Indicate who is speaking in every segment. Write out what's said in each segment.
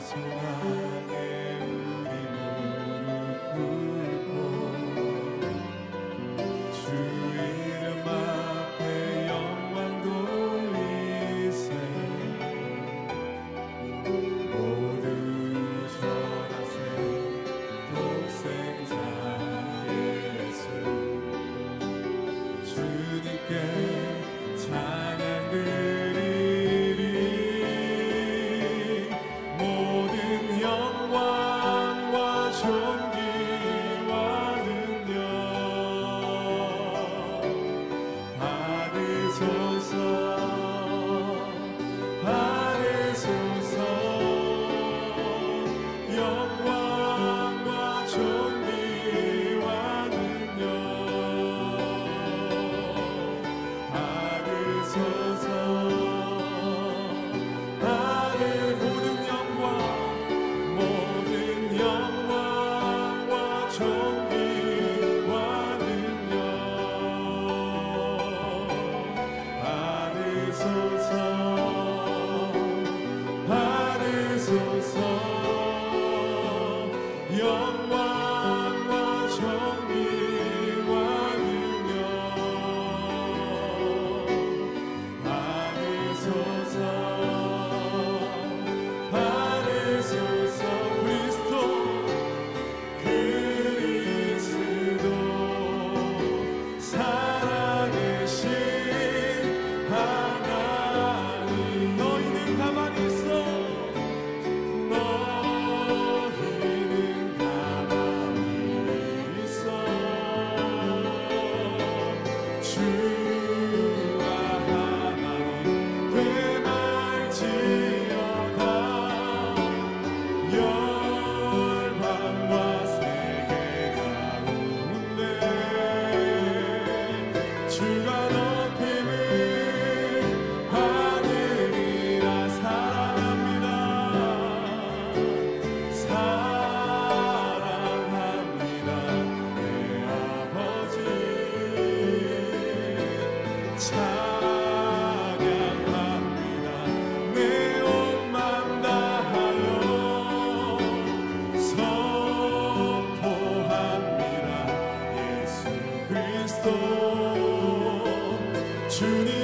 Speaker 1: Hallelujah. to the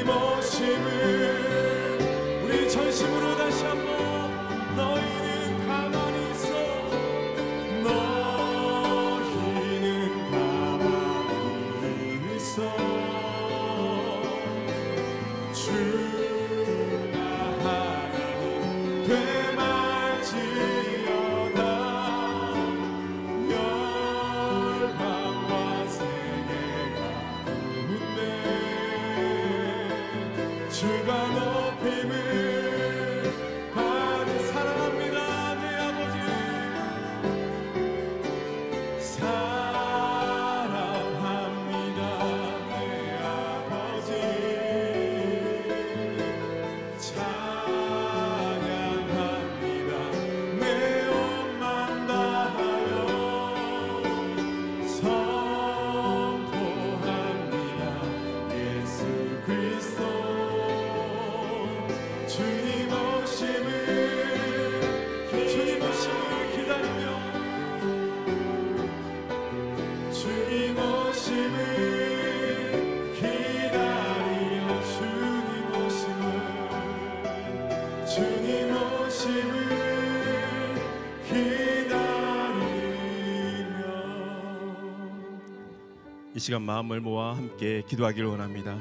Speaker 1: 시간 마음을 모아 함께 기도하기를 원합니다.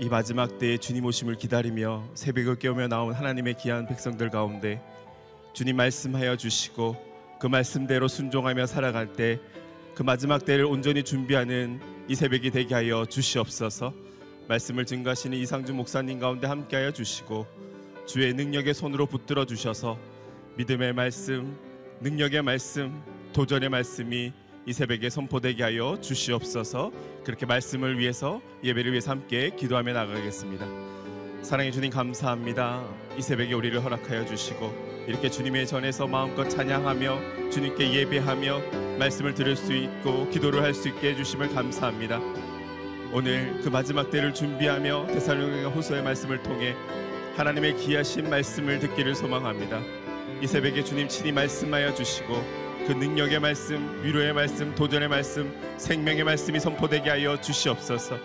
Speaker 1: 이 마지막 때에 주님 오심을 기다리며 새벽을 깨우며 나온 하나님의 귀한 백성들 가운데 주님 말씀하여 주시고 그 말씀대로 순종하며 살아갈 때 그 마지막 때를 온전히 준비하는 이 새벽이 되게 하여 주시옵소서. 말씀을 증가하시는 이상주 목사님 가운데 함께하여 주시고 주의 능력의 손으로 붙들어 주셔서 믿음의 말씀, 능력의 말씀, 도전의 말씀이
Speaker 2: 이 새벽에 선포되게 하여 주시옵소서. 그렇게 말씀을 위해서 예배를 위해서 함께 기도하며 나가겠습니다. 사랑해 주님 감사합니다. 이 새벽에 우리를 허락하여 주시고 이렇게 주님의 전에서 마음껏 찬양하며 주님께 예배하며 말씀을 들을 수 있고 기도를 할 수 있게 해주심을 감사합니다. 오늘 그 마지막 때를 준비하며 데살로니가 후서의 말씀을 통해 하나님의 귀하신 말씀을 듣기를 소망합니다. 이 새벽에 주님 친히 말씀하여 주시고 그 능력의 말씀, 위로의 말씀, 도전의 말씀, 생명의 말씀이 선포되게 하여 주시옵소서.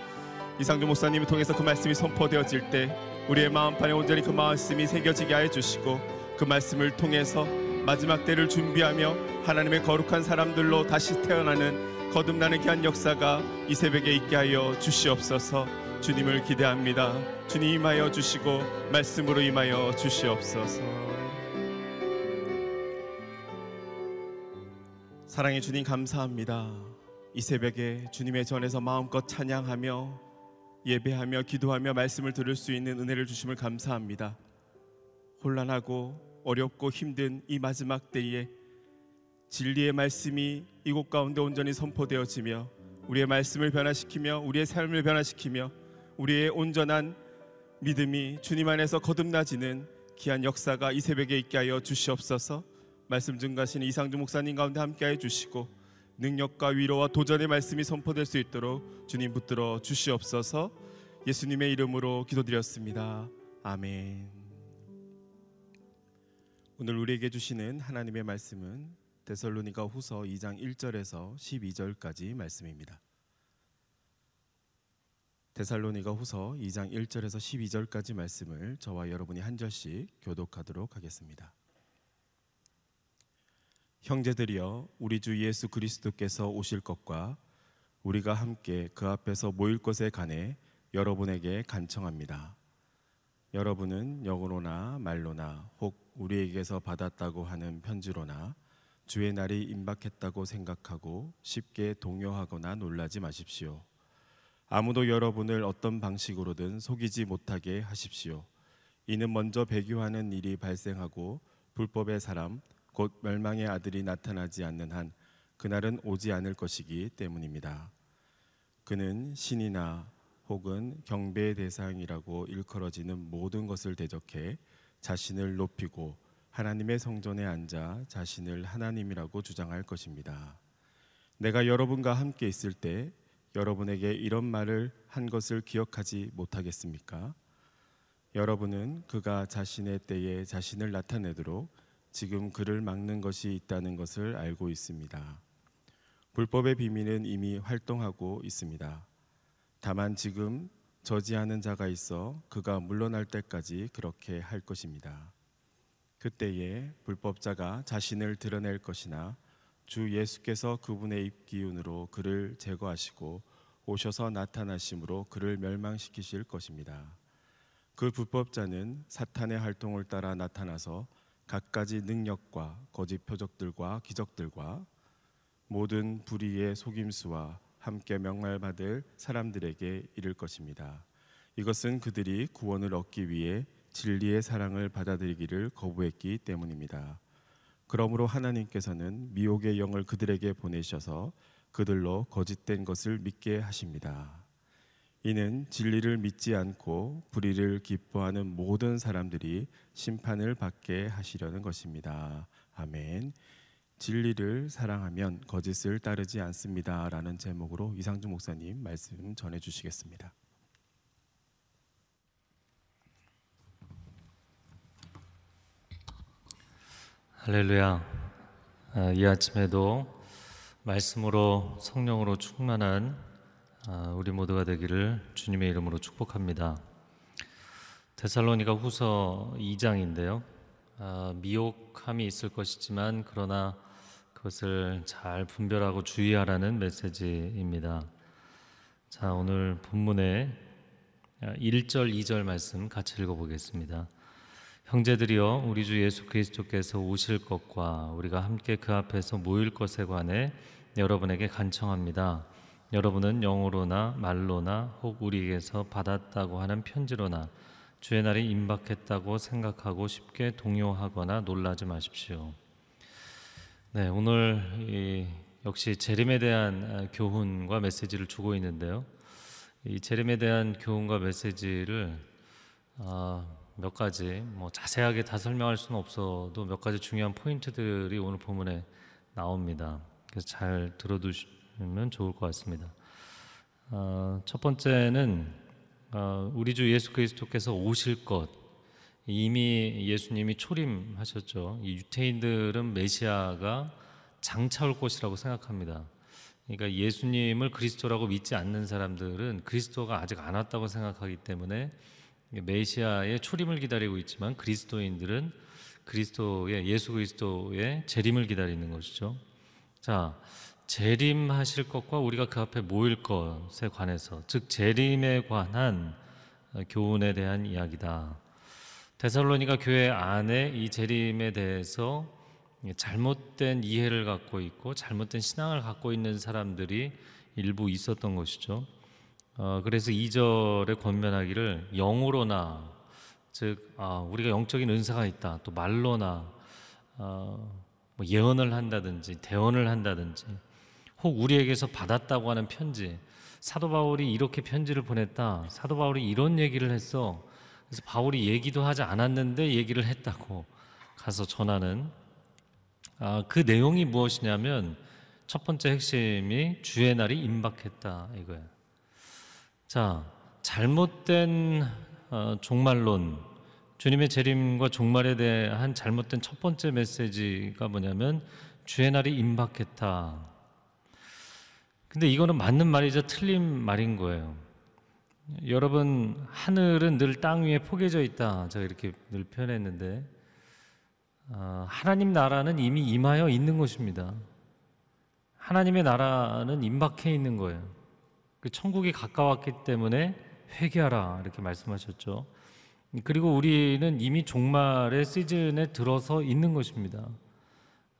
Speaker 2: 이상주 목사님을 통해서 그 말씀이 선포되어질 때 우리의 마음판에 온전히 그 말씀이 새겨지게 하여 주시고 그 말씀을 통해서 마지막 때를 준비하며 하나님의 거룩한 사람들로 다시 태어나는 거듭나는 귀한 역사가 이 새벽에 있게 하여 주시옵소서. 주님을 기대합니다. 주님 임하여 주시고 말씀으로 임하여 주시옵소서. 사랑의 주님 감사합니다. 이 새벽에 주님의 전에서 마음껏 찬양하며 예배하며 기도하며 말씀을 들을 수 있는 은혜를 주심을 감사합니다. 혼란하고 어렵고 힘든 이 마지막 때에 진리의 말씀이 이곳 가운데 온전히 선포되어지며 우리의 말씀을 변화시키며 우리의 삶을 변화시키며 우리의 온전한 믿음이 주님 안에서 거듭나지는 귀한 역사가 이 새벽에 있게 하여 주시옵소서. 말씀 증가하시는 이상주 목사님 가운데 함께해 주시고 능력과 위로와 도전의 말씀이 선포될 수 있도록 주님 붙들어 주시옵소서. 예수님의 이름으로 기도드렸습니다. 아멘. 오늘 우리에게 주시는 하나님의 말씀은 데살로니가 후서 2장 1절에서 12절까지 말씀입니다. 데살로니가 후서 2장 1절에서 12절까지 말씀을 저와 여러분이 한 절씩 교독하도록 하겠습니다. 형제들이여 우리 주 예수 그리스도께서 오실 것과 우리가 함께 그 앞에서 모일 것에 관해 여러분에게 간청합니다. 여러분은 영어로나 말로나 혹 우리에게서 받았다고 하는 편지로나 주의 날이 임박했다고 생각하고 쉽게 동요하거나 놀라지 마십시오. 아무도 여러분을 어떤 방식으로든 속이지 못하게 하십시오. 이는 먼저 배교하는 일이 발생하고 불법의 사람 곧 멸망의 아들이 나타나지 않는 한 그날은 오지 않을 것이기 때문입니다. 그는 신이나 혹은 경배의 대상이라고 일컬어지는 모든 것을 대적해 자신을 높이고 하나님의 성전에 앉아 자신을 하나님이라고 주장할 것입니다. 내가 여러분과 함께 있을 때 여러분에게 이런 말을 한 것을 기억하지 못하겠습니까? 여러분은 그가 자신의 때에 자신을 나타내도록 지금 그를 막는 것이 있다는 것을 알고 있습니다. 불법의 비밀은 이미 활동하고 있습니다. 다만 지금 저지하는 자가 있어 그가 물러날 때까지 그렇게 할 것입니다. 그때에 불법자가 자신을 드러낼 것이나 주 예수께서 그분의 입기운으로 그를 제거하시고 오셔서 나타나심으로 그를 멸망시키실 것입니다. 그 불법자는 사탄의 활동을 따라 나타나서 갖가지 능력과 거짓 표적들과 기적들과 모든 불의의 속임수와 함께 명말받을 사람들에게 이를 것입니다. 이것은 그들이 구원을 얻기 위해 진리의 사랑을 받아들이기를 거부했기 때문입니다. 그러므로 하나님께서는 미혹의 영을 그들에게 보내셔서 그들로 거짓된 것을 믿게 하십니다. 이는 진리를 믿지 않고 불의를 기뻐하는 모든 사람들이 심판을 받게 하시려는 것입니다. 아멘. 진리를 사랑하면 거짓을 따르지 않습니다라는 제목으로 이상주 목사님 말씀 전해 주시겠습니다.
Speaker 3: 할렐루야. 아, 이 아침에도 말씀으로 성령으로 충만한 아, 우리 모두가 되기를 주님의 이름으로 축복합니다. 데살로니가 후서 2장인데요. 아, 미혹함이 있을 것이지만 그러나 그것을 잘 분별하고 주의하라는 메시지입니다. 자, 오늘 본문의 1절, 2절 말씀 같이 읽어보겠습니다. 형제들이여 우리 주 예수 그리스도께서 오실 것과 우리가 함께 그 앞에서 모일 것에 관해 여러분에게 간청합니다. 여러분은 영어로나 말로나 혹 우리에게서 받았다고 하는 편지로나 주의 날이 임박했다고 생각하고 쉽게 동요하거나 놀라지 마십시오. 네, 오늘 역시 재림에 대한 아, 교훈과 메시지를 주고 있는데요. 이 재림에 대한 교훈과 메시지를 아, 몇 가지 뭐 자세하게 다 설명할 수는 없어도 몇 가지 중요한 포인트들이 오늘 본문에 나옵니다. 그래서 잘 들어두시 면 좋을 것 같습니다. 어, 첫 번째는 어, 우리 주 예수 그리스도께서 오실 것 이미 예수님이 초림하셨죠. 이 유태인들은 메시아가 장차 올 것이라고 생각합니다. 그러니까 예수님을 그리스도라고 믿지 않는 사람들은 그리스도가 아직 안 왔다고 생각하기 때문에 메시아의 초림을 기다리고 있지만 그리스도인들은 그리스도의 예수 그리스도의 재림을 기다리는 것이죠. 자, 재림하실 것과 우리가 그 앞에 모일 것에 관해서 즉 재림에 관한 교훈에 대한 이야기다. 데살로니가 교회 안에 이 재림에 대해서 잘못된 이해를 갖고 있고 잘못된 신앙을 갖고 있는 사람들이 일부 있었던 것이죠. 어, 그래서 2절에 권면하기를 영으로나 즉 아, 우리가 영적인 은사가 있다. 또 말로나 어, 뭐 예언을 한다든지 대언을 한다든지 혹 우리에게서 받았다고 하는 편지 사도 바울이 이렇게 편지를 보냈다. 사도 바울이 이런 얘기를 했어. 그래서 바울이 얘기도 하지 않았는데 얘기를 했다고 가서 전하는 아, 그 내용이 무엇이냐면 첫 번째 핵심이 주의 날이 임박했다 이거예요. 자, 잘못된 어, 종말론, 주님의 재림과 종말에 대한 잘못된 첫 번째 메시지가 뭐냐면 주의 날이 임박했다. 근데 이거는 맞는 말이자 틀린 말인 거예요. 여러분 하늘은 늘 땅 위에 포개져 있다. 제가 이렇게 늘 표현했는데 어, 하나님 나라는 이미 임하여 있는 것입니다. 하나님의 나라는 임박해 있는 거예요. 그 천국이 가까웠기 때문에 회개하라 이렇게 말씀하셨죠. 그리고 우리는 이미 종말의 시즌에 들어서 있는 것입니다.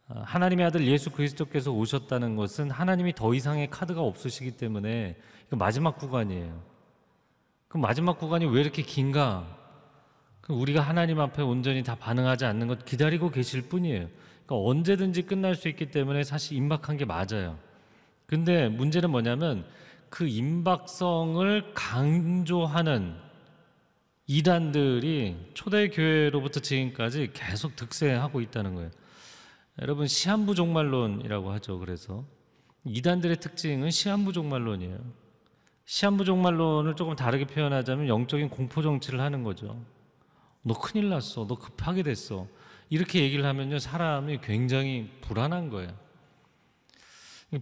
Speaker 3: 아, 하나님의 아들 예수 그리스도께서 오셨다는 것은 하나님이 더 이상의 카드가 없으시기 때문에 이거 마지막 구간이에요. 그 마지막 구간이 왜 이렇게 긴가? 그 우리가 하나님 앞에 온전히 다 반응하지 않는 것 기다리고 계실 뿐이에요. 그러니까 언제든지 끝날 수 있기 때문에 사실 임박한 게 맞아요. 근데 문제는 뭐냐면 그 임박성을 강조하는 이단들이 초대교회로부터 지금까지 계속 득세하고 있다는 거예요. 여러분 시한부 종말론이라고 하죠. 그래서 이단들의 특징은 시한부 종말론이에요. 시한부 종말론을 조금 다르게 표현하자면 영적인 공포 정치를 하는 거죠. 너 큰일 났어. 너 급하게 됐어. 이렇게 얘기를 하면요. 사람이 굉장히 불안한 거예요.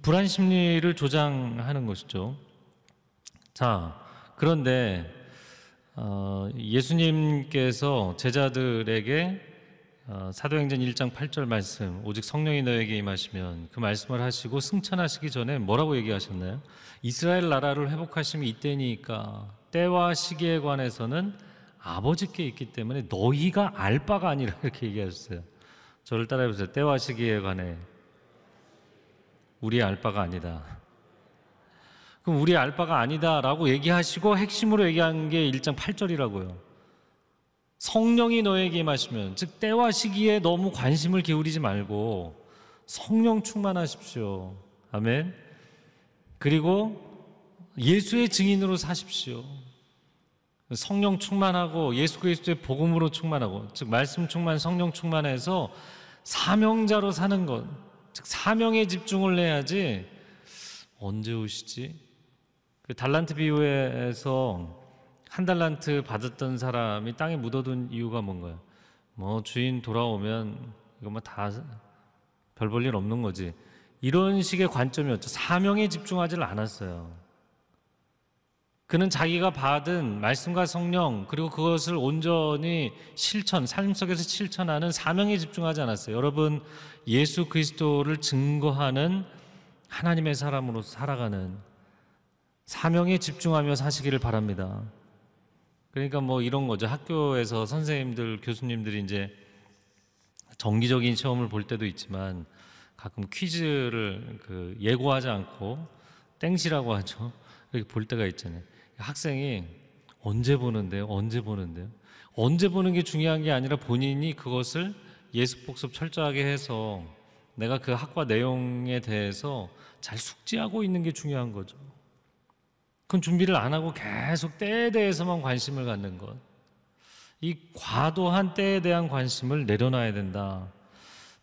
Speaker 3: 불안 심리를 조장하는 것이죠. 자, 그런데 어, 예수님께서 제자들에게 어, 사도행전 1장 8절 말씀 오직 성령이 너에게 임하시면 그 말씀을 하시고 승천하시기 전에 뭐라고 얘기하셨나요? 이스라엘 나라를 회복하심이 이때니까 때와 시기에 관해서는 아버지께 있기 때문에 너희가 알 바가 아니라 이렇게 얘기하셨어요. 저를 따라해 보세요. 때와 시기에 관해 우리 알 바가 아니다. 그럼 우리 알 바가 아니다라고 얘기하시고 핵심으로 얘기한 게 1장 8절이라고요. 성령이 너에게 임하시면 즉 때와 시기에 너무 관심을 기울이지 말고 성령 충만하십시오. 아멘. 그리고 예수의 증인으로 사십시오. 성령 충만하고 예수 그리스도의 복음으로 충만하고 즉 말씀 충만 성령 충만해서 사명자로 사는 것. 즉 사명에 집중을 해야지 언제 오시지? 그 달란트 비유에서 한 달란트 받았던 사람이 땅에 묻어둔 이유가 뭔가요? 뭐 주인 돌아오면 이거 뭐다별 볼 일 없는 거지. 이런 식의 관점이었죠. 사명에 집중하지를 않았어요. 그는 자기가 받은 말씀과 성령 그리고 그것을 온전히 실천, 삶 속에서 실천하는 사명에 집중하지 않았어요. 여러분 예수 그리스도를 증거하는 하나님의 사람으로 살아가는 사명에 집중하며 사시기를 바랍니다. 그러니까 뭐 이런 거죠. 학교에서 선생님들, 교수님들이 이제 정기적인 시험을 볼 때도 있지만 가끔 퀴즈를 그 예고하지 않고 땡시라고 하죠. 이렇게 볼 때가 있잖아요. 학생이 언제 보는데요? 언제 보는데요? 언제 보는 게 중요한 게 아니라 본인이 그것을 예습 복습 철저하게 해서 내가 그 학과 내용에 대해서 잘 숙지하고 있는 게 중요한 거죠. 그건 준비를 안 하고 계속 때에 대해서만 관심을 갖는 것. 이 과도한 때에 대한 관심을 내려놔야 된다.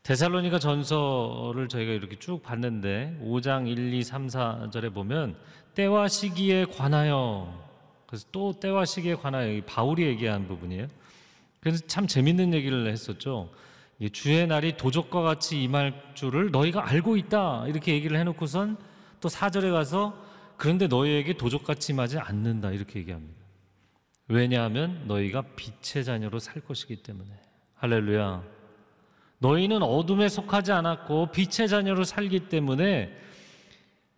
Speaker 3: 데살로니가 전서를 저희가 이렇게 쭉 봤는데 5장 1, 2, 3, 4절에 보면 때와 시기에 관하여 그래서 또 때와 시기에 관하여 이 바울이 얘기한 부분이에요. 그래서 참 재밌는 얘기를 했었죠. 이 주의 날이 도적과 같이 임할 줄을 너희가 알고 있다 이렇게 얘기를 해놓고선 또 4절에 가서 그런데 너희에게 도적같이 임하지 않는다 이렇게 얘기합니다. 왜냐하면 너희가 빛의 자녀로 살 것이기 때문에 할렐루야. 너희는 어둠에 속하지 않았고 빛의 자녀로 살기 때문에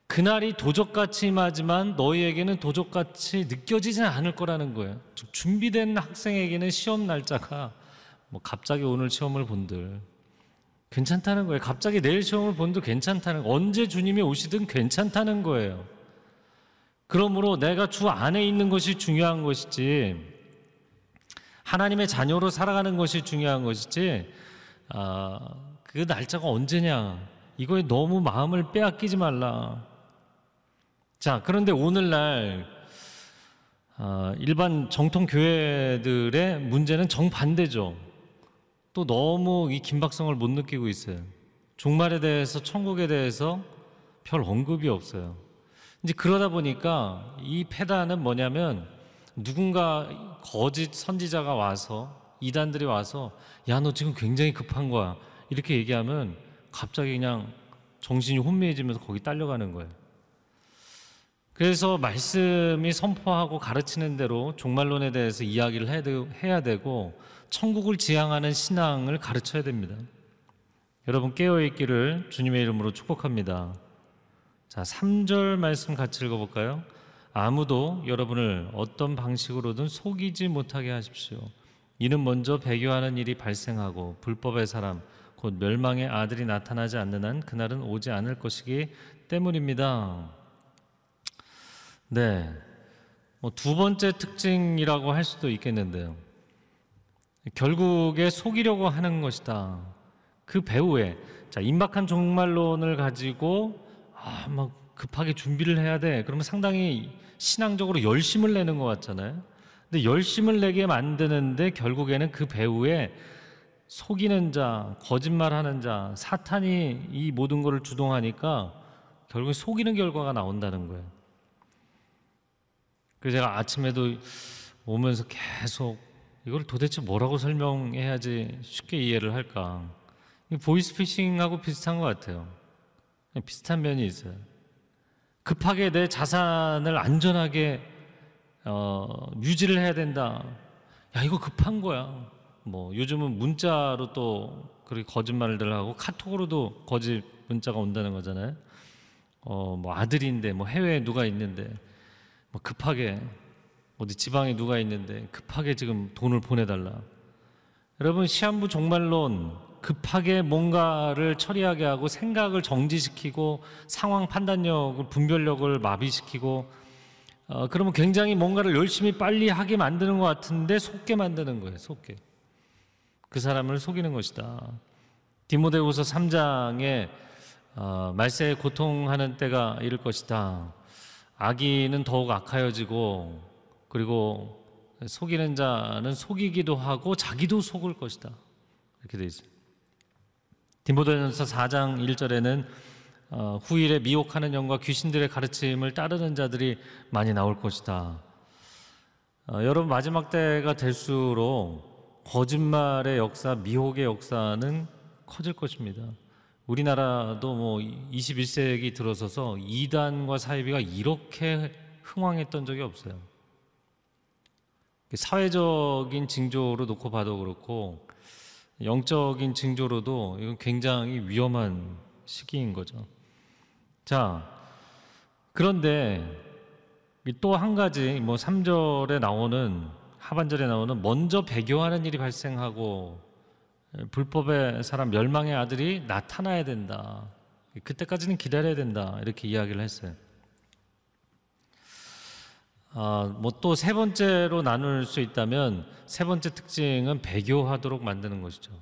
Speaker 3: 그날이 도적같이 임하지만 너희에게는 도적같이 느껴지지 않을 거라는 거예요. 즉, 준비된 학생에게는 시험 날짜가 뭐 갑자기 오늘 시험을 본들 괜찮다는 거예요. 갑자기 내일 시험을 본들 괜찮다는 거. 언제 주님이 오시든 괜찮다는 거예요. 그러므로 내가 주 안에 있는 것이 중요한 것이지 하나님의 자녀로 살아가는 것이 중요한 것이지 아, 그 날짜가 언제냐 이거에 너무 마음을 빼앗기지 말라. 자 그런데 오늘날 아, 일반 정통 교회들의 문제는 정반대죠. 또 너무 이 긴박성을 못 느끼고 있어요. 종말에 대해서 천국에 대해서 별 언급이 없어요. 이제 그러다 보니까 이 패단은 뭐냐면 누군가 거짓 선지자가 와서 이단들이 와서 야 너 지금 굉장히 급한 거야 이렇게 얘기하면 갑자기 그냥 정신이 혼미해지면서 거기 딸려가는 거예요. 그래서 말씀이 선포하고 가르치는 대로 종말론에 대해서 이야기를 해야 되고 천국을 지향하는 신앙을 가르쳐야 됩니다. 여러분 깨어 있기를 주님의 이름으로 축복합니다. 자, 3절 말씀 같이 읽어 볼까요? 아무도 여러분을 어떤 방식으로든 속이지 못하게 하십시오. 이는 먼저 배교하는 일이 발생하고 불법의 사람 곧 멸망의 아들이 나타나지 않는 한 그날은 오지 않을 것이기 때문입니다. 네. 뭐 두 번째 특징이라고 할 수도 있겠는데요. 결국에 속이려고 하는 것이다. 그 배후에 자, 임박한 종말론을 가지고 아, 막 급하게 준비를 해야 돼. 그러면 상당히 신앙적으로 열심을 내는 것 같잖아요. 근데 열심을 내게 만드는데 결국에는 그 배후에 속이는 자, 거짓말하는 자, 사탄이 이 모든 것을 주동하니까 결국 속이는 결과가 나온다는 거예요. 그래서 제가 아침에도 오면서 계속 이걸 도대체 뭐라고 설명해야지 쉽게 이해를 할까? 보이스피싱하고 비슷한 것 같아요. 비슷한 면이 있어요. 급하게 내 자산을 안전하게 어, 유지를 해야 된다. 야 이거 급한 거야. 뭐 요즘은 문자로 또 그렇게 거짓말들 하고 카톡으로도 거짓 문자가 온다는 거잖아요. 어 뭐 아들인데 뭐 해외에 누가 있는데 뭐 급하게 어디 지방에 누가 있는데 급하게 지금 돈을 보내달라. 여러분 시한부 종말론 급하게 뭔가를 처리하게 하고 생각을 정지시키고 상황 판단력을 분별력을 마비시키고 어, 그러면 굉장히 뭔가를 열심히 빨리 하게 만드는 것 같은데 속게 만드는 거예요. 속게 그 사람을 속이는 것이다. 디모데후서 3장에 어, 말세에 고통하는 때가 이를 것이다. 아기는 더욱 악하여지고 그리고 속이는 자는 속이기도 하고 자기도 속을 것이다. 이렇게 되어 있어요. 디모데전서 4장 1절에는 어, 후일에 미혹하는 영과 귀신들의 가르침을 따르는 자들이 많이 나올 것이다. 어, 여러분 마지막 때가 될수록 거짓말의 역사, 미혹의 역사는 커질 것입니다. 우리나라도 뭐 21세기 들어서서 이단과 사이비가 이렇게 흥왕했던 적이 없어요. 사회적인 징조로 놓고 봐도 그렇고 영적인 징조로도 이건 굉장히 위험한 시기인 거죠. 자, 그런데 또 한 가지 뭐 3절에 나오는 하반절에 나오는 먼저 배교하는 일이 발생하고 불법의 사람 멸망의 아들이 나타나야 된다. 그때까지는 기다려야 된다. 이렇게 이야기를 했어요. 아, 뭐 또 세 번째로 나눌 수 있다면 세 번째 특징은 배교하도록 만드는 것이죠.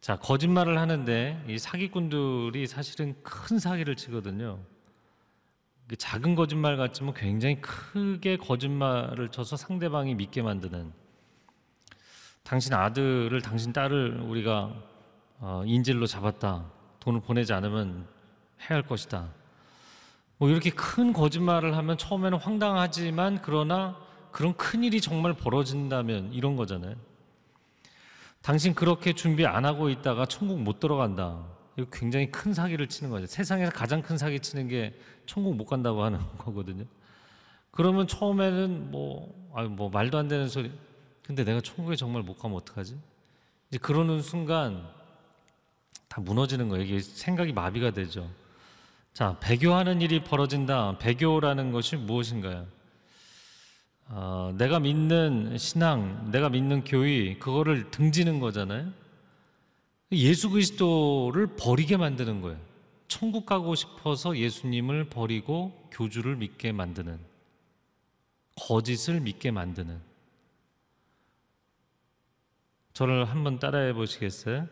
Speaker 3: 자, 거짓말을 하는데 이 사기꾼들이 사실은 큰 사기를 치거든요. 그 작은 거짓말 같지만 굉장히 크게 거짓말을 쳐서 상대방이 믿게 만드는 당신 아들을 당신 딸을 우리가 어, 인질로 잡았다. 돈을 보내지 않으면 해야 할 것이다. 뭐 이렇게 큰 거짓말을 하면 처음에는 황당하지만 그러나 그런 큰 일이 정말 벌어진다면 이런 거잖아요. 당신 그렇게 준비 안 하고 있다가 천국 못 들어간다. 이거 굉장히 큰 사기를 치는 거죠. 세상에서 가장 큰 사기 치는 게 천국 못 간다고 하는 거거든요. 그러면 처음에는 뭐, 아유, 뭐 말도 안 되는 소리. 근데 내가 천국에 정말 못 가면 어떡하지? 이제 그러는 순간 다 무너지는 거예요. 이게 생각이 마비가 되죠. 자, 배교하는 일이 벌어진다. 배교라는 것이 무엇인가요? 어, 내가 믿는 신앙, 내가 믿는 교의, 그거를 등지는 거잖아요. 예수 그리스도를 버리게 만드는 거예요. 천국 가고 싶어서 예수님을 버리고 교주를 믿게 만드는, 거짓을 믿게 만드는. 저를 한번 따라해 보시겠어요?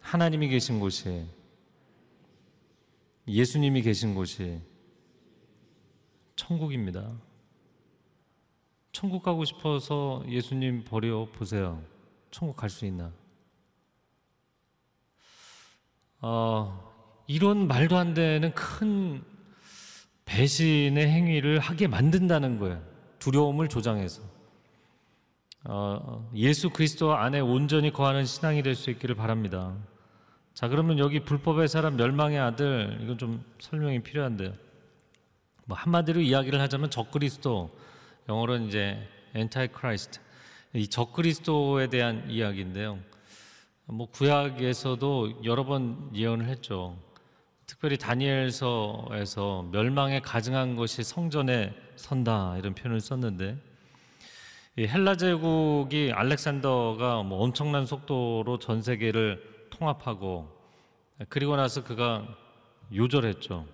Speaker 3: 하나님이 계신 곳이, 예수님이 계신 곳이 천국입니다. 천국 가고 싶어서 예수님 버려 보세요. 천국 갈 수 있나? 어, 이런 말도 안 되는 큰 배신의 행위를 하게 만든다는 거예요. 두려움을 조장해서. 어, 예수 그리스도 안에 온전히 거하는 신앙이 될 수 있기를 바랍니다. 자, 그러면 여기 불법의 사람 멸망의 아들 이건 좀 설명이 필요한데요. 뭐 한마디로 이야기를 하자면 적그리스도 영어로는 이제 antichrist 이 적그리스도에 대한 이야기인데요. 뭐 구약에서도 여러 번 예언을 했죠. 특별히 다니엘서에서 멸망에 가증한 것이 성전에 선다 이런 표현을 썼는데 이 헬라 제국이 알렉산더가 뭐 엄청난 속도로 전 세계를 통합하고 그리고 나서 그가 요절했죠.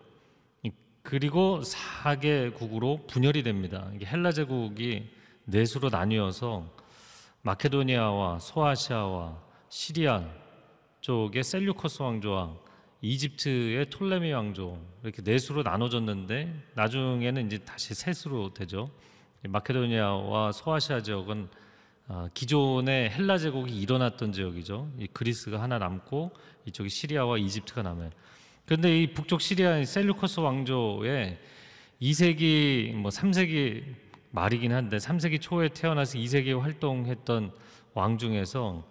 Speaker 3: 그리고 4개국으로 분열이 됩니다. 헬라 제국이 넷으로 나뉘어서 마케도니아와 소아시아와 시리아 쪽의 셀류커스 왕조와 이집트의 톨레미 왕조 이렇게 넷으로 나눠졌는데 나중에는 이제 다시 셋으로 되죠. 마케도니아와 소아시아 지역은 아, 기존의 헬라 제국이 일어났던 지역이죠. 이 그리스가 하나 남고 이쪽이 시리아와 이집트가 남아요. 그런데 이 북쪽 시리아의 셀루커스 왕조의 2세기 뭐 3세기 말이긴 한데 3세기 초에 태어나서 2세기에 활동했던 왕 중에서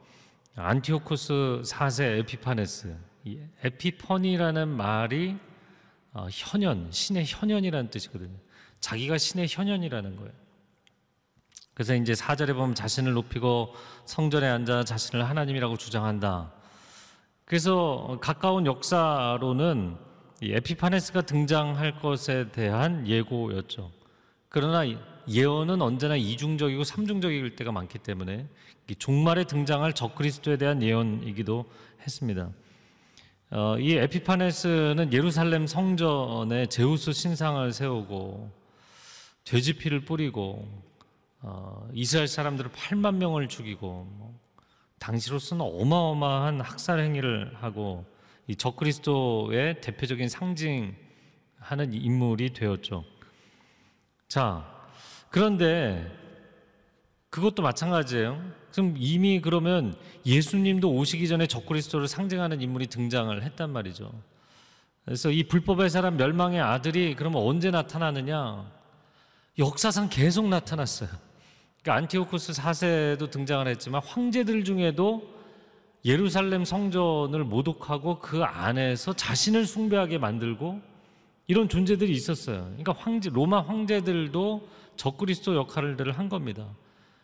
Speaker 3: 안티오코스 4세 에피파네스 이 epiphany라는 말이 어, 현현 신의 현현이라는 뜻이거든요. 자기가 신의 현현이라는 거예요. 그래서 이제 4절에 보면 자신을 높이고 성전에 앉아 자신을 하나님이라고 주장한다. 그래서 가까운 역사로는 이 에피파네스가 등장할 것에 대한 예고였죠. 그러나 예언은 언제나 이중적이고 삼중적일 때가 많기 때문에 종말에 등장할 적그리스도에 대한 예언이기도 했습니다. 어, 이 에피파네스는 예루살렘 성전에 제우스 신상을 세우고 돼지 피를 뿌리고 어, 이스라엘 사람들을 8만 명을 죽이고 뭐, 당시로서는 어마어마한 학살 행위를 하고 이 적그리스도의 대표적인 상징하는 인물이 되었죠. 자, 그런데 그것도 마찬가지예요. 그럼 이미 그러면 예수님도 오시기 전에 적그리스도를 상징하는 인물이 등장을 했단 말이죠. 그래서 이 불법의 사람 멸망의 아들이 그러면 언제 나타나느냐? 역사상 계속 나타났어요. 그러니까 안티오코스 4세도 등장을 했지만 황제들 중에도 예루살렘 성전을 모독하고 그 안에서 자신을 숭배하게 만들고 이런 존재들이 있었어요. 그러니까 황제 로마 황제들도 적그리스도 역할을 한 겁니다.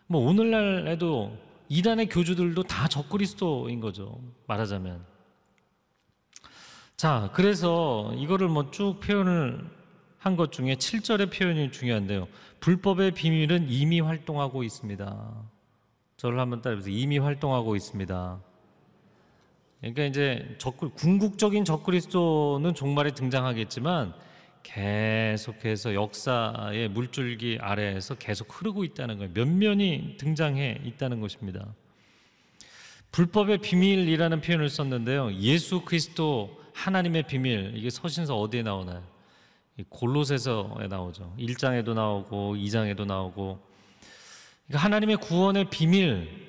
Speaker 3: 뭐 오늘날에도 이단의 교주들도 다 적그리스도인 거죠. 말하자면. 자, 그래서 이거를 뭐 쭉 표현을 한 것 중에 7절의 표현이 중요한데요. 불법의 비밀은 이미 활동하고 있습니다. 저를 한번 따라해보세요. 이미 활동하고 있습니다. 그러니까 이제 적그, 궁극적인 적그리스도는 종말에 등장하겠지만 계속해서 역사의 물줄기 아래에서 계속 흐르고 있다는 거예요. 면면이 등장해 있다는 것입니다. 불법의 비밀이라는 표현을 썼는데요. 예수 그리스도 하나님의 비밀 이게 서신서 어디에 나오나요? 이 골로새서에 나오죠. 1장에도 나오고 2장에도 나오고 그러니까 하나님의 구원의 비밀.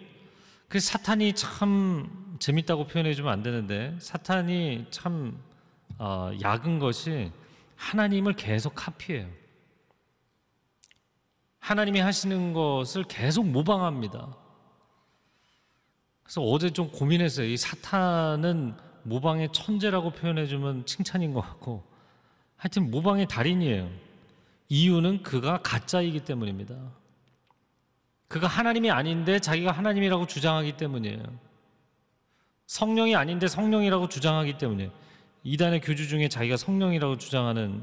Speaker 3: 그 사탄이 참 재밌다고 표현해 주면 안 되는데 사탄이 참 어, 약은 것이 하나님을 계속 카피해요. 하나님이 하시는 것을 계속 모방합니다. 그래서 어제 좀 고민했어요. 이 사탄은 모방의 천재라고 표현해 주면 칭찬인 것 같고, 하여튼 모방의 달인이에요. 이유는 그가 가짜이기 때문입니다. 그가 하나님이 아닌데 자기가 하나님이라고 주장하기 때문이에요. 성령이 아닌데 성령이라고 주장하기 때문이에요. 이단의 교주 중에 자기가 성령이라고 주장하는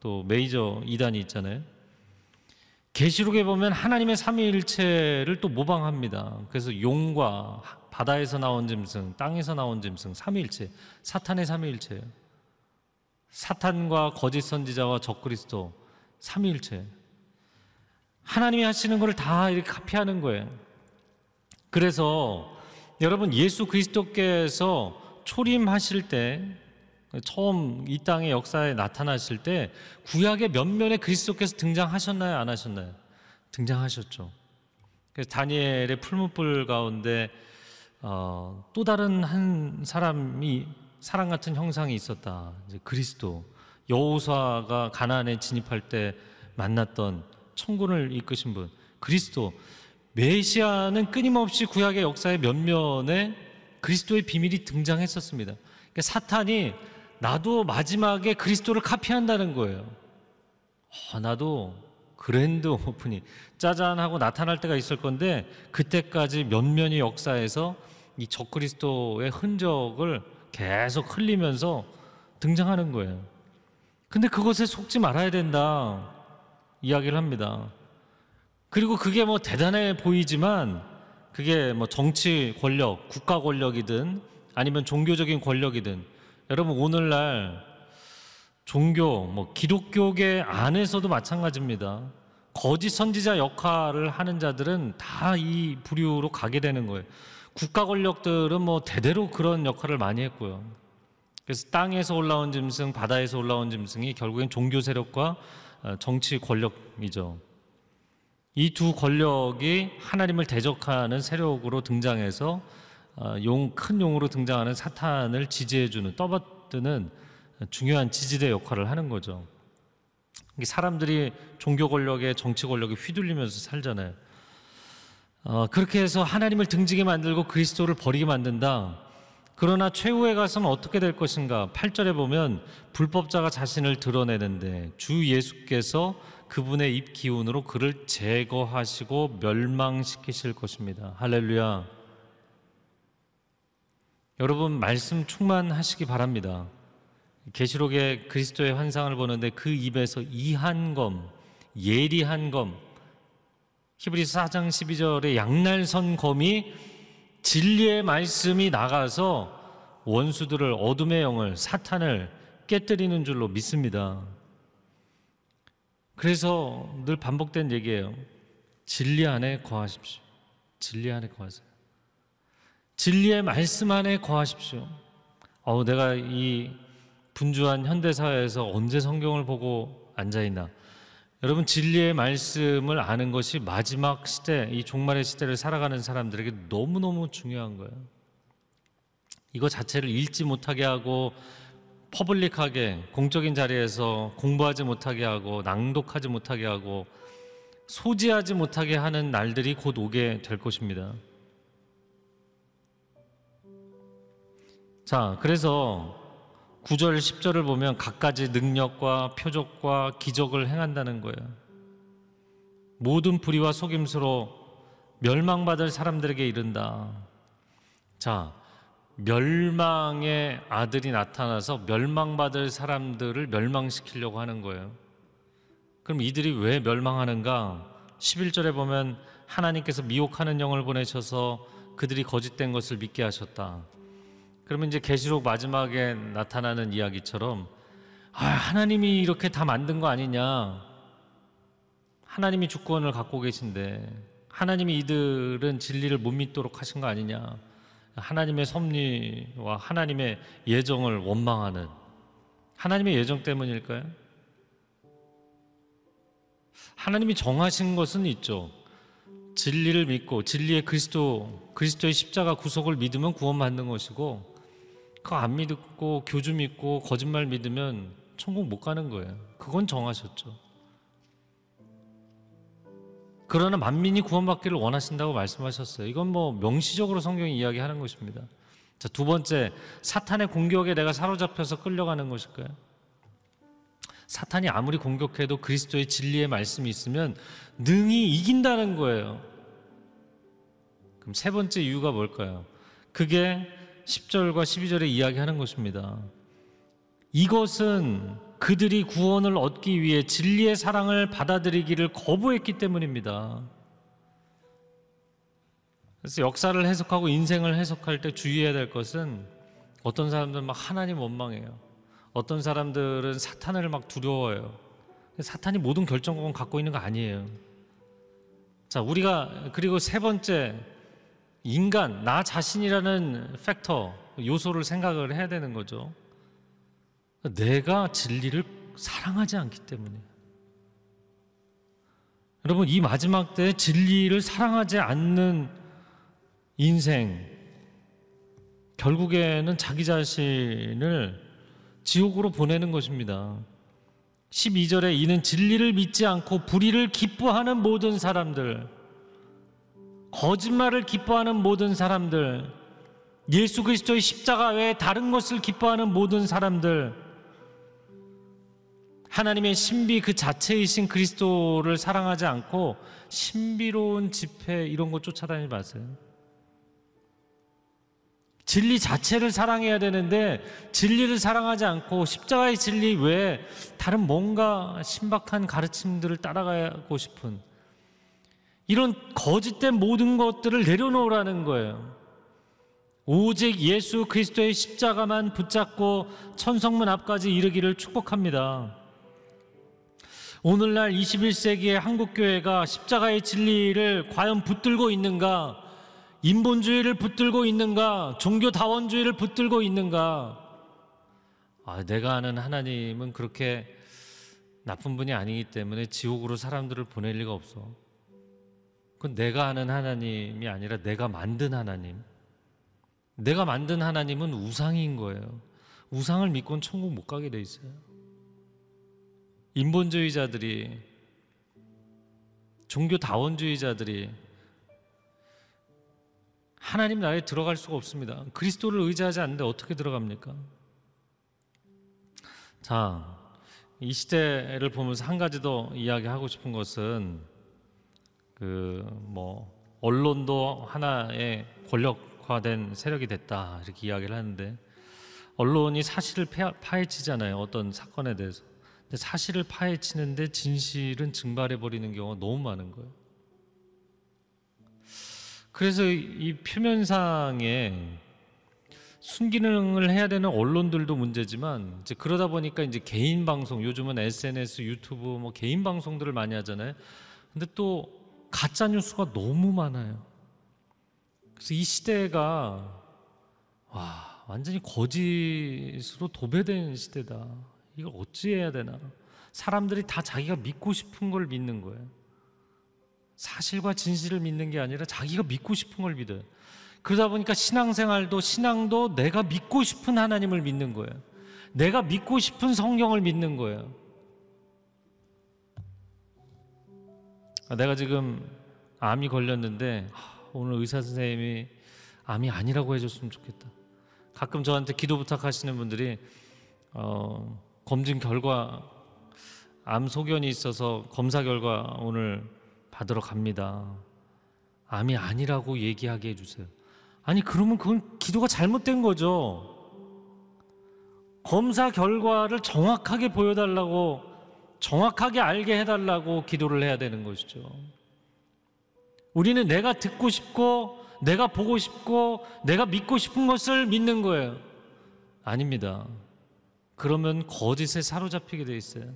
Speaker 3: 또 메이저 이단이 있잖아요. 계시록에 보면 하나님의 삼위일체를 또 모방합니다. 그래서 용과 바다에서 나온 짐승, 땅에서 나온 짐승, 삼위일체, 사탄의 삼위일체예요. 사탄과 거짓 선지자와 적그리스도 삼위일체. 하나님이 하시는 것을 다 이렇게 카피하는 거예요. 그래서 여러분 예수 그리스도께서 초림하실 때 처음 이 땅의 역사에 나타나실 때 구약의 면면에 그리스도께서 등장하셨나요? 안 하셨나요? 등장하셨죠. 그래서 다니엘의 풀무불 가운데 어, 또 다른 한 사람이 사람 같은 형상이 있었다. 그리스도 여호수아가 가나안에 진입할 때 만났던 천군을 이끄신 분 그리스도 메시아는 끊임없이 구약의 역사의 면면에 그리스도의 비밀이 등장했었습니다. 그러니까 사탄이 나도 마지막에 그리스도를 카피한다는 거예요. 어, 나도 그랜드 오픈이 짜잔 하고 나타날 때가 있을 건데 그때까지 면면이 역사에서 이 적그리스도의 흔적을 계속 흘리면서 등장하는 거예요. 근데 그것에 속지 말아야 된다 이야기를 합니다. 그리고 그게 뭐 대단해 보이지만 그게 뭐 정치 권력, 국가 권력이든 아니면 종교적인 권력이든 여러분 오늘날 종교 뭐 기독교계 안에서도 마찬가지입니다. 거짓 선지자 역할을 하는 자들은 다 이 부류로 가게 되는 거예요. 국가 권력들은 뭐 대대로 그런 역할을 많이 했고요. 그래서 땅에서 올라온 짐승, 바다에서 올라온 짐승이 결국엔 종교 세력과 어, 정치 권력이죠. 이 두 권력이 하나님을 대적하는 세력으로 등장해서 어, 용, 큰 용으로 등장하는 사탄을 지지해주는, 떠받드는 중요한 지지대 역할을 하는 거죠. 사람들이 종교 권력에 정치 권력에 휘둘리면서 살잖아요. 어, 그렇게 해서 하나님을 등지게 만들고 그리스도를 버리게 만든다. 그러나 최후에 가서는 어떻게 될 것인가? 8절에 보면 불법자가 자신을 드러내는데 주 예수께서 그분의 입 기운으로 그를 제거하시고 멸망시키실 것입니다. 할렐루야. 여러분 말씀 충만하시기 바랍니다. 계시록에 그리스도의 환상을 보는데 그 입에서 이한검, 예리한 검, 히브리서 4장 12절에 양날선 검이 진리의 말씀이 나가서 원수들을 어둠의 영을 사탄을 깨뜨리는 줄로 믿습니다. 그래서 늘 반복된 얘기예요. 진리 안에 거하십시오. 진리 안에 거하세요. 진리의 말씀 안에 거하십시오. 어, 내가 이 분주한 현대 사회에서 언제 성경을 보고 앉아 있나? 여러분 진리의 말씀을 아는 것이 마지막 시대, 이 종말의 시대를 살아가는 사람들에게 너무너무 중요한 거예요. 이거 자체를 읽지 못하게 하고 퍼블릭하게 공적인 자리에서 공부하지 못하게 하고 낭독하지 못하게 하고 소지하지 못하게 하는 날들이 곧 오게 될 것입니다. 자, 그래서 9절, 10절을 보면 갖가지 능력과 표적과 기적을 행한다는 거예요. 모든 불의와 속임수로 멸망받을 사람들에게 이른다. 자, 멸망의 아들이 나타나서 멸망받을 사람들을 멸망시키려고 하는 거예요. 그럼 이들이 왜 멸망하는가? 11절에 보면 하나님께서 미혹하는 영을 보내셔서 그들이 거짓된 것을 믿게 하셨다. 그러면 이제 계시록 마지막에 나타나는 이야기처럼 아, 하나님이 이렇게 다 만든 거 아니냐? 하나님이 주권을 갖고 계신데 하나님이 이들은 진리를 못 믿도록 하신 거 아니냐? 하나님의 섭리와 하나님의 예정을 원망하는 하나님의 예정 때문일까요? 하나님이 정하신 것은 있죠. 진리를 믿고 진리의 그리스도 그리스도의 십자가 구속을 믿으면 구원받는 것이고 그거 안 믿고 교주 믿고 거짓말 믿으면 천국 못 가는 거예요. 그건 정하셨죠. 그러나 만민이 구원받기를 원하신다고 말씀하셨어요. 이건 뭐 명시적으로 성경이 이야기하는 것입니다. 자, 두 번째, 사탄의 공격에 내가 사로잡혀서 끌려가는 것일까요? 사탄이 아무리 공격해도 그리스도의 진리의 말씀이 있으면 능히 이긴다는 거예요. 그럼 세 번째 이유가 뭘까요? 그게 10절과 12절에 이야기하는 것입니다. 이것은 그들이 구원을 얻기 위해 진리의 사랑을 받아들이기를 거부했기 때문입니다. 그래서 역사를 해석하고 인생을 해석할 때 주의해야 될 것은 어떤 사람들은 막 하나님 원망해요. 어떤 사람들은 사탄을 막 두려워해요. 사탄이 모든 결정권을 갖고 있는 거 아니에요. 자, 우리가 그리고 세 번째 인간 나 자신이라는 팩터 요소를 생각을 해야 되는 거죠. 내가 진리를 사랑하지 않기 때문에. 여러분 이 마지막 때 진리를 사랑하지 않는 인생 결국에는 자기 자신을 지옥으로 보내는 것입니다. 12절에 이는 진리를 믿지 않고 불의를 기뻐하는 모든 사람들 거짓말을 기뻐하는 모든 사람들 예수 그리스도의 십자가 외에 다른 것을 기뻐하는 모든 사람들 하나님의 신비 그 자체이신 그리스도를 사랑하지 않고 신비로운 집회 이런 거 쫓아다니지 마세요. 진리 자체를 사랑해야 되는데 진리를 사랑하지 않고 십자가의 진리 외에 다른 뭔가 신박한 가르침들을 따라가고 싶은 이런 거짓된 모든 것들을 내려놓으라는 거예요. 오직 예수 그리스도의 십자가만 붙잡고 천성문 앞까지 이르기를 축복합니다. 오늘날 21세기의 한국교회가 십자가의 진리를 과연 붙들고 있는가? 인본주의를 붙들고 있는가? 종교다원주의를 붙들고 있는가? 아, 내가 아는 하나님은 그렇게 나쁜 분이 아니기 때문에 지옥으로 사람들을 보낼 리가 없어. 그건 내가 아는 하나님이 아니라 내가 만든 하나님. 내가 만든 하나님은 우상인 거예요. 우상을 믿고는 천국 못 가게 돼 있어요. 인본주의자들이 종교 다원주의자들이 하나님 나라에 들어갈 수가 없습니다. 그리스도를 의지하지 않는데 어떻게 들어갑니까? 자, 이 시대를 보면서 한 가지 더 이야기하고 싶은 것은 그 뭐 언론도 하나의 권력화된 세력이 됐다 이렇게 이야기를 하는데 언론이 사실을 파헤치잖아요. 어떤 사건에 대해서. 근데 사실을 파헤치는데 진실은 증발해 버리는 경우가 너무 많은 거예요. 그래서 이 표면상에 순기능을 해야 되는 언론들도 문제지만 이제 그러다 보니까 이제 개인 방송 요즘은 SNS, 유튜브 뭐 개인 방송들을 많이 하잖아요. 근데 또 가짜 뉴스가 너무 많아요. 그래서 이 시대가 와 완전히 거짓으로 도배된 시대다. 이걸 어찌해야 되나? 사람들이 다 자기가 믿고 싶은 걸 믿는 거예요. 사실과 진실을 믿는 게 아니라 자기가 믿고 싶은 걸 믿어요. 그러다 보니까 신앙생활도 신앙도 내가 믿고 싶은 하나님을 믿는 거예요. 내가 믿고 싶은 성경을 믿는 거예요. 아, 내가 지금 암이 걸렸는데 오늘 의사 선생님이 암이 아니라고 해줬으면 좋겠다. 가끔 저한테 기도 부탁하시는 분들이 어, 검진 결과 암 소견이 있어서 검사 결과 오늘 받으러 갑니다. 암이 아니라고 얘기하게 해주세요. 아니, 그러면 그건 기도가 잘못된 거죠. 검사 결과를 정확하게 보여달라고, 정확하게 알게 해달라고 기도를 해야 되는 것이죠. 우리는 내가 듣고 싶고, 내가 보고 싶고, 내가 믿고 싶은 것을 믿는 거예요. 아닙니다. 그러면 거짓에 사로잡히게 돼 있어요.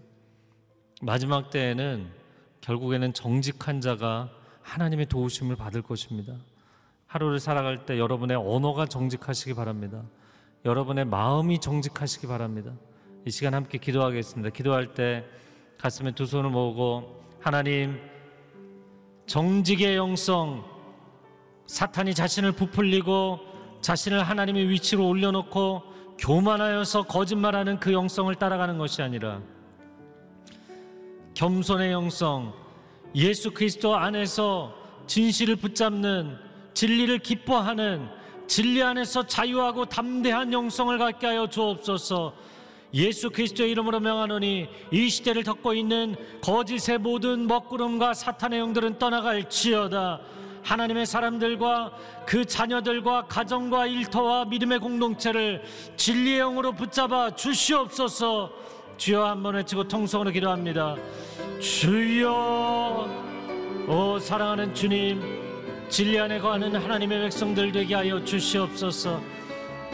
Speaker 3: 마지막 때에는 결국에는 정직한 자가 하나님의 도우심을 받을 것입니다. 하루를 살아갈 때 여러분의 언어가 정직하시기 바랍니다. 여러분의 마음이 정직하시기 바랍니다. 이 시간 함께 기도하겠습니다. 기도할 때 가슴에 두 손을 모으고 하나님 정직의 영성 사탄이 자신을 부풀리고 자신을 하나님의 위치로 올려놓고 교만하여서 거짓말하는 그 영성을 따라가는 것이 아니라 겸손의 영성 예수 그리스도 안에서 진실을 붙잡는 진리를 기뻐하는 진리 안에서 자유하고 담대한 영성을 갖게 하여 주옵소서. 예수 그리스도의 이름으로 명하노니 이 시대를 덮고 있는 거짓의 모든 먹구름과 사탄의 영들은 떠나갈지어다. 하나님의 사람들과 그 자녀들과 가정과 일터와 믿음의 공동체를 진리의 영으로 붙잡아 주시옵소서. 주여 한 번 외치고 통성으로 기도합니다. 주여, 오 사랑하는 주님. 진리 안에 거하는 하나님의 백성들 되게 하여 주시옵소서.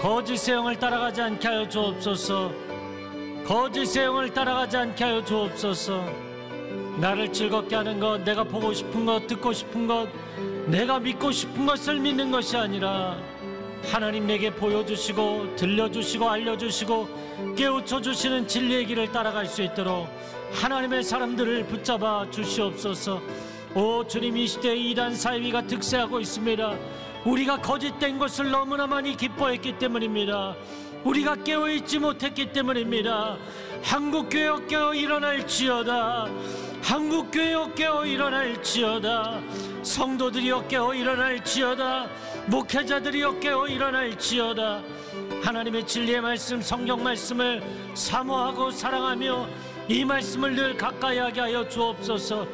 Speaker 3: 거짓의 영을 따라가지 않게 하여 주옵소서. 거짓의 영을 따라가지 않게 하여 주옵소서. 나를 즐겁게 하는 것, 내가 보고 싶은 것, 듣고 싶은 것, 내가 믿고 싶은 것을 믿는 것이 아니라 하나님 내게 보여주시고 들려주시고 알려주시고 깨우쳐 주시는 진리의 길을 따라갈 수 있도록 하나님의 사람들을 붙잡아 주시옵소서. 오 주님 이 시대에 이단 사이비가 득세하고 있습니다. 우리가 거짓된 것을 너무나 많이 기뻐했기 때문입니다. 우리가 깨어 있지 못했기 때문입니다. 한국교회 깨어 일어날지어다. 한국교회 깨어 일어날지어다. 성도들이 깨어 일어날지어다. 목회자들이 깨어 일어날지어다. 하나님의 진리의 말씀, 성경 말씀을 사모하고 사랑하며 이 말씀을 늘 가까이 하게 하여 주옵소서.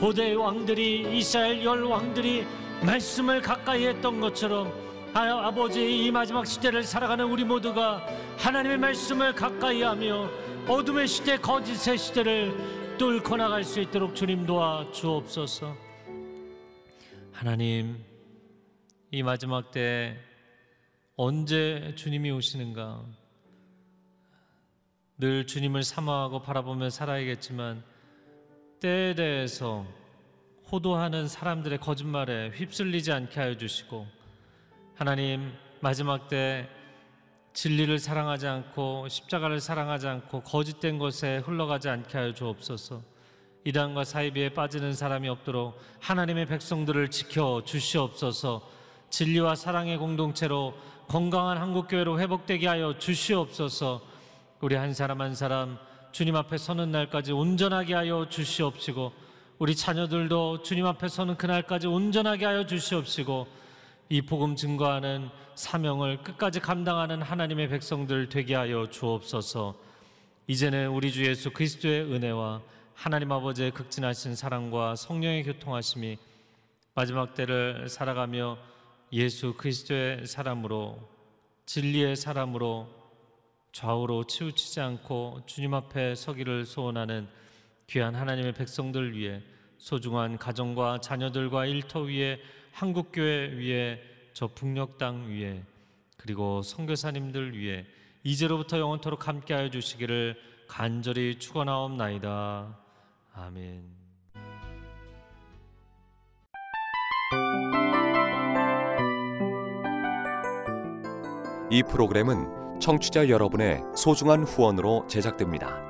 Speaker 3: 고대 왕들이 이스라엘 열 왕들이 말씀을 가까이 했던 것처럼 아, 아버지 이 마지막 시대를 살아가는 우리 모두가 하나님의 말씀을 가까이 하며 어둠의 시대 거짓의 시대를 뚫고 나갈 수 있도록 주님 도와 주옵소서. 하나님 이 마지막 때 언제 주님이 오시는가? 늘 주님을 사모하고 바라보며 살아야겠지만 때에 대해서 호도하는 사람들의 거짓말에 휩쓸리지 않게 하여 주시고 하나님 마지막 때 진리를 사랑하지 않고 십자가를 사랑하지 않고 거짓된 것에 흘러가지 않게 하여 주옵소서. 이단과 사이비에 빠지는 사람이 없도록 하나님의 백성들을 지켜 주시옵소서. 진리와 사랑의 공동체로 건강한 한국 교회로 회복되게 하여 주시옵소서. 우리 한 사람 한 사람 주님 앞에 서는 날까지 온전하게 하여 주시옵시고 우리 자녀들도 주님 앞에 서는 그날까지 온전하게 하여 주시옵시고 이 복음 증거하는 사명을 끝까지 감당하는 하나님의 백성들 되게 하여 주옵소서. 이제는 우리 주 예수 그리스도의 은혜와 하나님 아버지의 극진하신 사랑과 성령의 교통하심이 마지막 때를 살아가며 예수 그리스도의 사람으로 진리의 사람으로 좌우로 치우치지 않고 주님 앞에 서기를 소원하는 귀한 하나님의 백성들 위해 소중한 가정과 자녀들과 일터 위에 한국교회 위에 저 북녘 땅 위에 그리고 선교사님들 위해 이제로부터 영원토록 함께하여 주시기를 간절히 축원하옵나이다. 아멘.
Speaker 4: 이 프로그램은 청취자 여러분의 소중한 후원으로 제작됩니다.